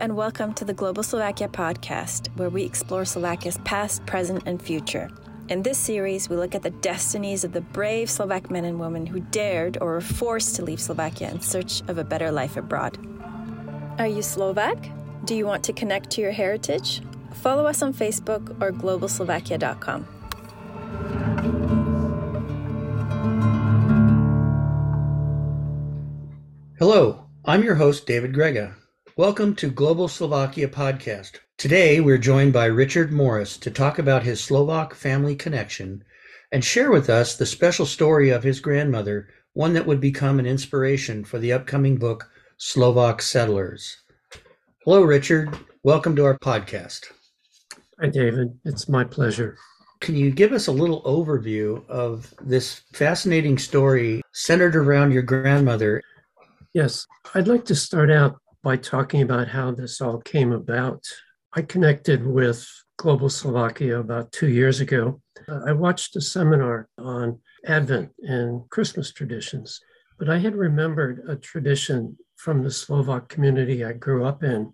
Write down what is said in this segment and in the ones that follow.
and welcome to the Global Slovakia podcast, where we explore Slovakia's past, present, and future. In this series, we look at the destinies of the brave Slovak men and women who dared or were forced to leave Slovakia in search of a better life abroad. Are you Slovak? Do you want to connect to your heritage? Follow us on Facebook or globalslovakia.com. Hello, I'm your host, David Grega. Welcome to Global Slovakia Podcast. Today, we're joined by Richard Morris to talk about his Slovak family connection and share with us the special story of his grandmother, one that would become an inspiration for the upcoming book, Slovak Settlers. Hello, Richard. Welcome to our podcast. Hi, David. It's my pleasure. Can you give us a little overview of this fascinating story centered around your grandmother? Yes, I'd like to start out by talking about how this all came about. I connected with Global Slovakia about two years ago. I watched a seminar on Advent and Christmas traditions, but I had remembered a tradition from the Slovak community I grew up in.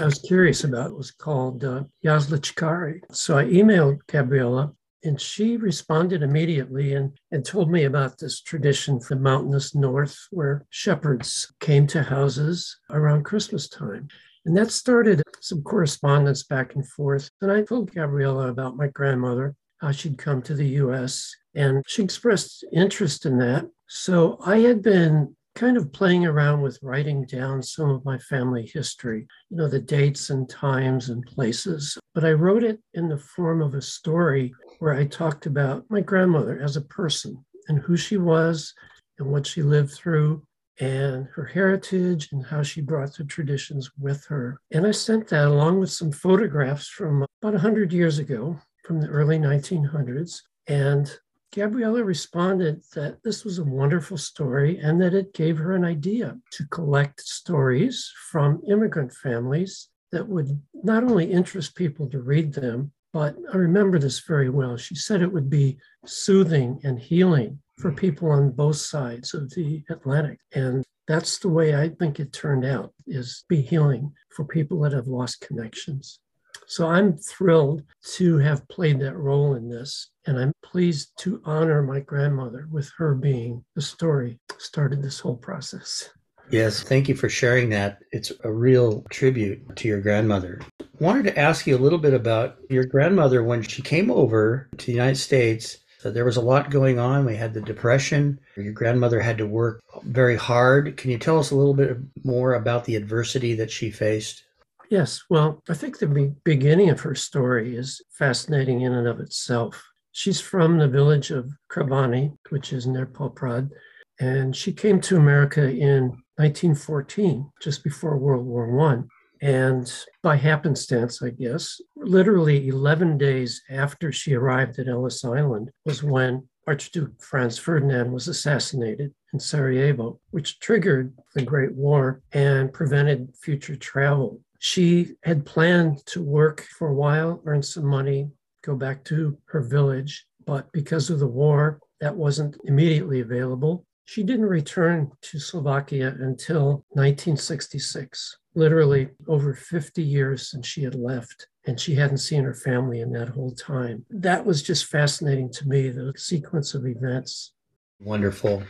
I was curious about it was called uh, Yazlichkari. So I emailed Gabriela and she responded immediately and, and told me about this tradition from the mountainous north where shepherds came to houses around Christmas time. And that started some correspondence back and forth. And I told Gabriela about my grandmother, how she'd come to the US, and she expressed interest in that. So I had been kind of playing around with writing down some of my family history, you know, the dates and times and places. But I wrote it in the form of a story where I talked about my grandmother as a person and who she was and what she lived through and her heritage and how she brought the traditions with her. And I sent that along with some photographs from about 100 years ago, from the early 1900s. And Gabriela responded that this was a wonderful story and that it gave her an idea to collect stories from immigrant families that would not only interest people to read them, but I remember this very well. She said it would be soothing and healing for mm. people on both sides of the Atlantic. And that's the way I think it turned out is be healing for people that have lost connections. So I'm thrilled to have played that role in this. And I'm pleased to honor my grandmother with her being the story started this whole process. Yes, thank you for sharing that. It's a real tribute to your grandmother. Wanted to ask you a little bit about your grandmother when she came over to the United States. Uh, there was a lot going on. We had the depression. Your grandmother had to work very hard. Can you tell us a little bit more about the adversity that she faced? Yes, well, I think the beginning of her story is fascinating in and of itself. She's from the village of Kravany, which is near Poprad, and she came to America in 1914, just before World War One. And by happenstance, I guess, literally 11 days after she arrived at Ellis Island was when Archduke Franz Ferdinand was assassinated in Sarajevo, which triggered the Great War and prevented future travel. She had planned to work for a while, earn some money, go back to her village, but because of the war, that wasn't immediately available. She didn't return to Slovakia until 1966, literally over 50 years since she had left, and she hadn't seen her family in that whole time. That was just fascinating to me, the sequence of events. Wonderful,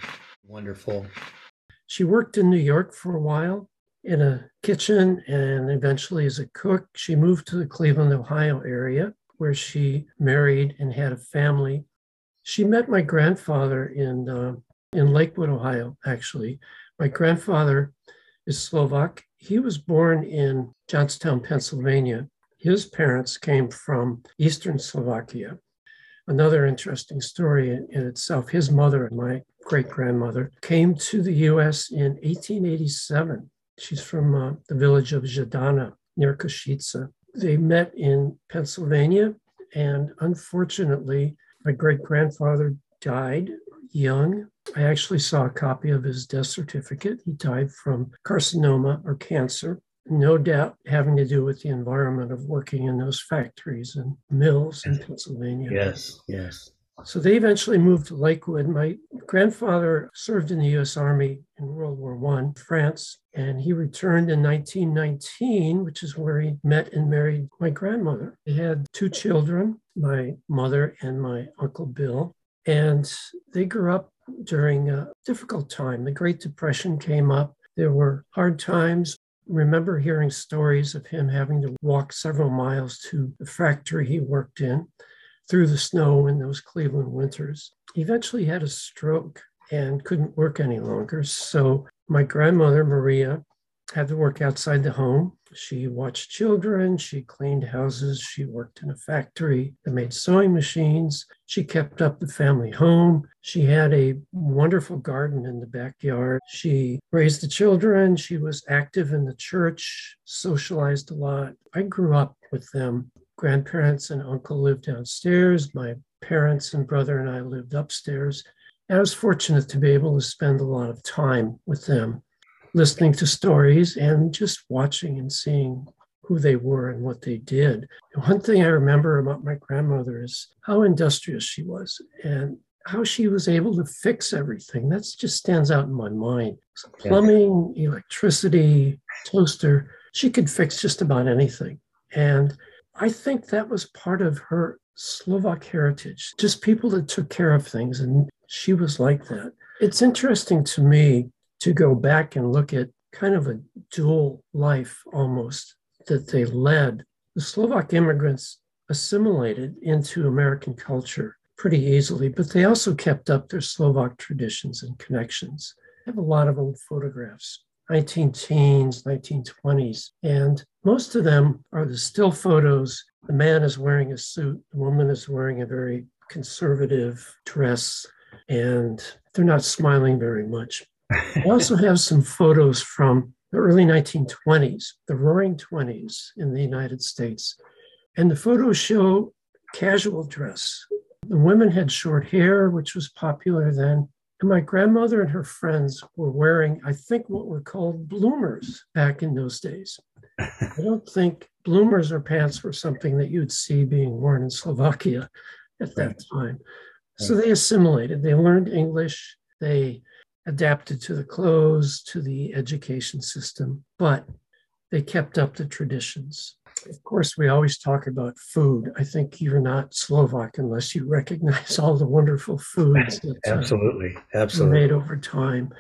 wonderful. She worked in New York for a while in a kitchen and eventually as a cook. She moved to the Cleveland, Ohio area where she married and had a family. She met my grandfather in, uh, in Lakewood, Ohio, actually. My grandfather is Slovak. He was born in Johnstown, Pennsylvania. His parents came from Eastern Slovakia. Another interesting story in, itself his mother, and my great grandmother, came to the US in 1887 She's from uh, the village of Žďaňa near Košice. They met in Pennsylvania, and unfortunately, my great grandfather died young. I actually saw a copy of his death certificate. He died from carcinoma or cancer, no doubt having to do with the environment of working in those factories and mills in Pennsylvania. Yes, yes. So they eventually moved to Lakewood. My grandfather served in the U.S. Army in World War I, France. And he returned in 1919, which is where he met and married my grandmother. They had two children, my mother and my Uncle Bill. And they grew up during a difficult time. The Great Depression came up. There were hard times. Remember hearing stories of him having to walk several miles to the factory he worked in through the snow in those Cleveland winters. He eventually had a stroke and couldn't work any longer. So my grandmother, Maria, had to work outside the home. She watched children, she cleaned houses, she worked in a factory that made sewing machines. She kept up the family home. She had a wonderful garden in the backyard. She raised the children. She was active in the church, socialized a lot. I grew up with them. Grandparents and uncle lived downstairs. My parents and brother and I lived upstairs. I was fortunate to be able to spend a lot of time with them listening to stories and just watching and seeing who they were and what they did. One thing I remember about my grandmother is how industrious she was and how she was able to fix everything. That just stands out in my mind. So plumbing, electricity, toaster, she could fix just about anything. And I think that was part of her Slovak heritage, just people that took care of things. And she was like that. It's interesting to me to go back and look at kind of a dual life almost that they led. The Slovak immigrants assimilated into American culture pretty easily, but they also kept up their Slovak traditions and connections. I have a lot of old photographs, 19 teens, 1920s, and most of them are the still photos. The man is wearing a suit, the woman is wearing a very conservative dress, and they're not smiling very much. I also have some photos from the early 1920s, the roaring 20s in the United States. And the photos show casual dress. The women had short hair, which was popular then. And my grandmother and her friends were wearing, I think, what were called bloomers back in those days. I don't think bloomers or pants were something that you'd see being worn in Slovakia at that time. So they assimilated, they learned English, they adapted to the clothes, to the education system, but they kept up the traditions. Of course, we always talk about food. I think you're not Slovak unless you recognize all the wonderful foods that uh, absolutely, uh, absolutely made over time.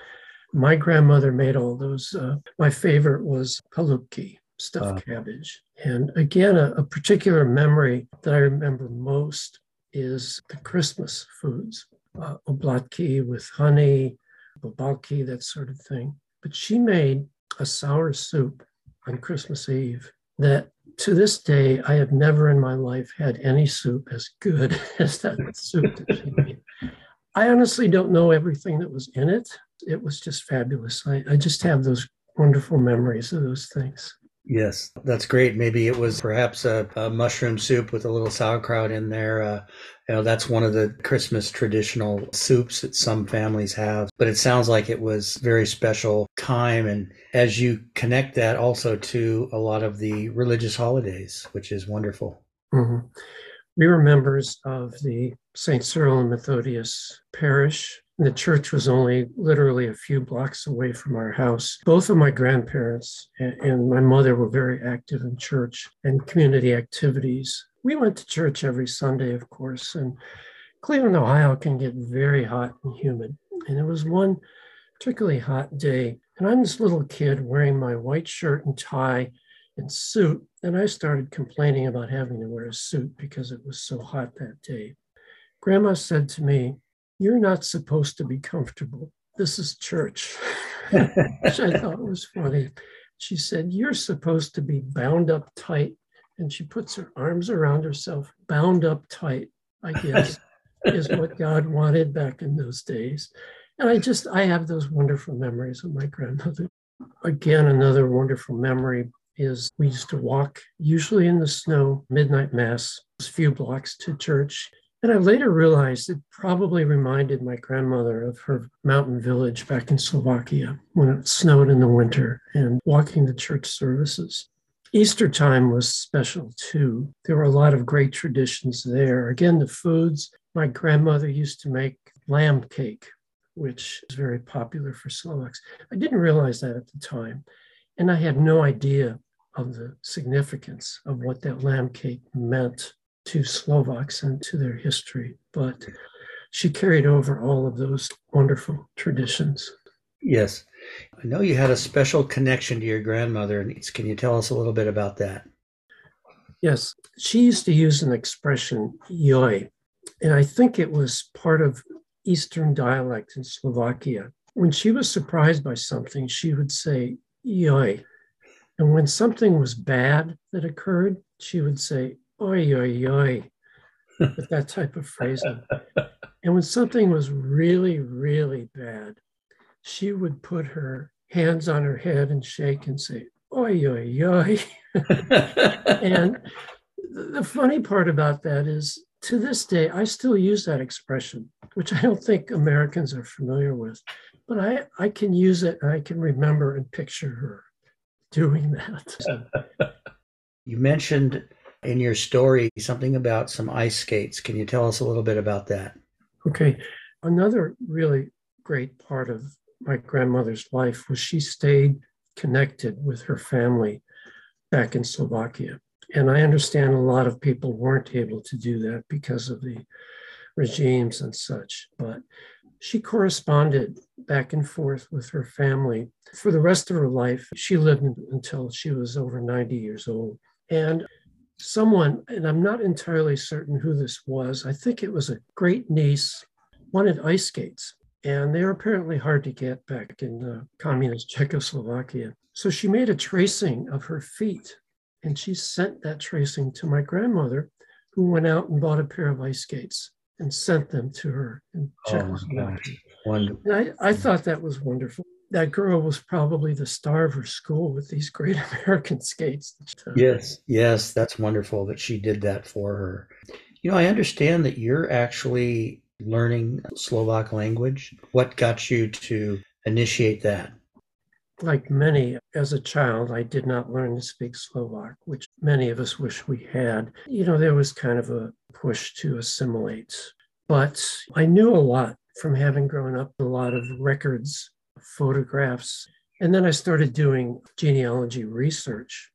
My grandmother made all those. Uh, my favorite was halupki, stuffed uh, cabbage. And again, a, a particular memory that I remember most is the Christmas foods, uh, oblatki with honey, babalki, that sort of thing. But she made a sour soup on Christmas Eve that to this day, I have never in my life had any soup as good as that soup that she made. I honestly don't know everything that was in it. It was just fabulous. I, I just have those wonderful memories of those things. Yes, that's great. Maybe it was perhaps a, a mushroom soup with a little sauerkraut in there. Uh, you know, that's one of the Christmas traditional soups that some families have. But it sounds like it was very special time. And as you connect that also to a lot of the religious holidays, which is wonderful. Mm-hmm. We were members of the St. Cyril and Methodius parish the church was only literally a few blocks away from our house. Both of my grandparents and my mother were very active in church and community activities. We went to church every Sunday, of course, and Cleveland, Ohio can get very hot and humid. And it was one particularly hot day. And I'm this little kid wearing my white shirt and tie and suit. And I started complaining about having to wear a suit because it was so hot that day. Grandma said to me, you're not supposed to be comfortable. This is church, which I thought was funny. She said, You're supposed to be bound up tight. And she puts her arms around herself, bound up tight, I guess, is what God wanted back in those days. And I just, I have those wonderful memories of my grandmother. Again, another wonderful memory is we used to walk, usually in the snow, midnight mass, a few blocks to church. And I later realized it probably reminded my grandmother of her mountain village back in Slovakia when it snowed in the winter and walking the church services. Easter time was special too. There were a lot of great traditions there. Again, the foods, my grandmother used to make lamb cake, which is very popular for Slovaks. I didn't realize that at the time. And I had no idea of the significance of what that lamb cake meant to Slovaks and to their history. But mm-hmm. she carried over all of those wonderful traditions. Yes. I know you had a special connection to your grandmother. Can you tell us a little bit about that? Yes. She used to use an expression, joj, and I think it was part of Eastern dialect in Slovakia. When she was surprised by something, she would say, joj. And when something was bad that occurred, she would say, oi, oi, oi, with that type of phrasing. and when something was really, really bad, she would put her hands on her head and shake and say, oi, oi, oi. and the funny part about that is to this day, I still use that expression, which I don't think Americans are familiar with, but I, I can use it and I can remember and picture her doing that. you mentioned in your story something about some ice skates. Can you tell us a little bit about that? Okay. Another really great part of my grandmother's life was she stayed connected with her family back in Slovakia. And I understand a lot of people weren't able to do that because of the regimes and such. But she corresponded back and forth with her family for the rest of her life. She lived until she was over 90 years old. And someone, and I'm not entirely certain who this was, I think it was a great niece, wanted ice skates. And they were apparently hard to get back in uh, communist Czechoslovakia. So she made a tracing of her feet and she sent that tracing to my grandmother, who went out and bought a pair of ice skates and sent them to her in oh Czechoslovakia. Oh I, I thought that was wonderful. That girl was probably the star of her school with these great American skates. Yes, yes, that's wonderful that she did that for her. You know, I understand that you're actually learning Slovak language. What got you to initiate that? Like many, as a child, I did not learn to speak Slovak, which many of us wish we had. You know, there was kind of a push to assimilate. But I knew a lot from having grown up, a lot of records, photographs. And then I started doing genealogy research.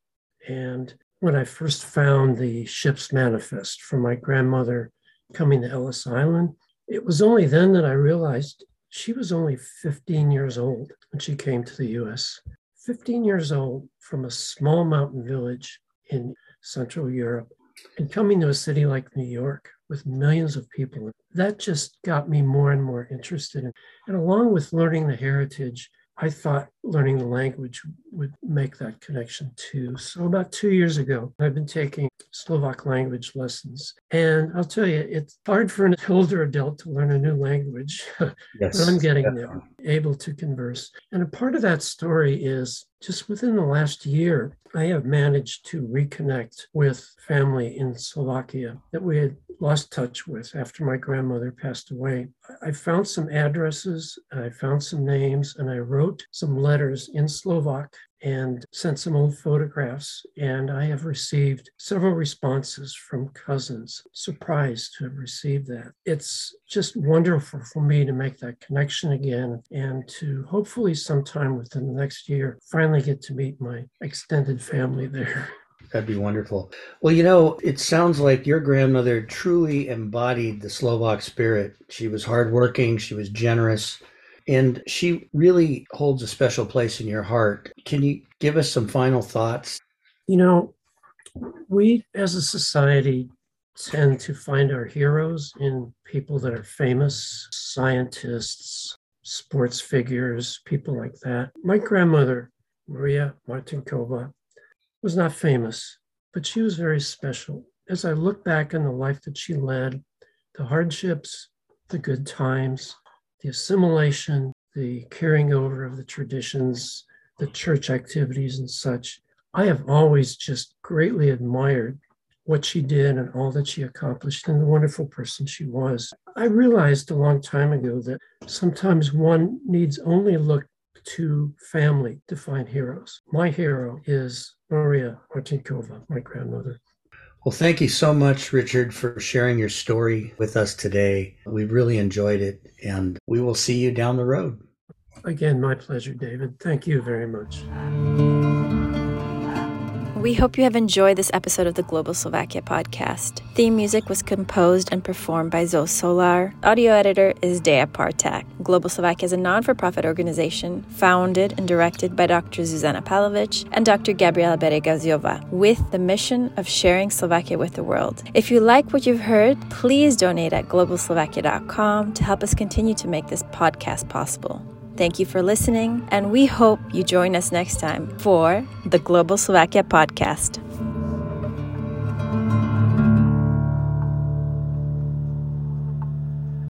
And when I first found the ship's manifest from my grandmother coming to Ellis Island, it was only then that I realized she was only 15 years old when she came to the US. 15 years old from a small mountain village in Central Europe and coming to a city like New York with millions of people. That just got me more and more interested. In, and along with learning the heritage, I thought learning the language would make that connection too. So, about two years ago, I've been taking Slovak language lessons. And I'll tell you, it's hard for an older adult to learn a new language, yes, but I'm getting definitely. there, able to converse. And a part of that story is just within the last year, I have managed to reconnect with family in Slovakia that we had lost touch with after my grandmother passed away. I found some addresses, I found some names, and I wrote some letters in Slovak and sent some old photographs. And I have received several responses from cousins, surprised to have received that. It's just wonderful for me to make that connection again and to hopefully sometime within the next year finally get to meet my extended family there. That'd be wonderful. Well, you know, it sounds like your grandmother truly embodied the Slovak spirit. She was hardworking, she was generous, and she really holds a special place in your heart. Can you give us some final thoughts? You know, we as a society tend to find our heroes in people that are famous, scientists, sports figures, people like that. My grandmother, Maria Martinkova, was not famous, but she was very special. As I look back on the life that she led, the hardships, the good times, the assimilation, the carrying over of the traditions, the church activities, and such. I have always just greatly admired what she did and all that she accomplished and the wonderful person she was. I realized a long time ago that sometimes one needs only look to family to find heroes. My hero is Maria Martinkova, my grandmother. Well, thank you so much, Richard, for sharing your story with us today. We really enjoyed it, and we will see you down the road. Again, my pleasure, David. Thank you very much. We hope you have enjoyed this episode of the Global Slovakia podcast. Theme music was composed and performed by Zoe Solar. Audio editor is Dea Partak. Global Slovakia is a non for profit organization founded and directed by Dr. Zuzana Palovic and Dr. Gabriela Bereghazyova with the mission of sharing Slovakia with the world. If you like what you've heard, please donate at globalslovakia.com to help us continue to make this podcast possible. Thank you for listening, and we hope you join us next time for the Global Slovakia podcast.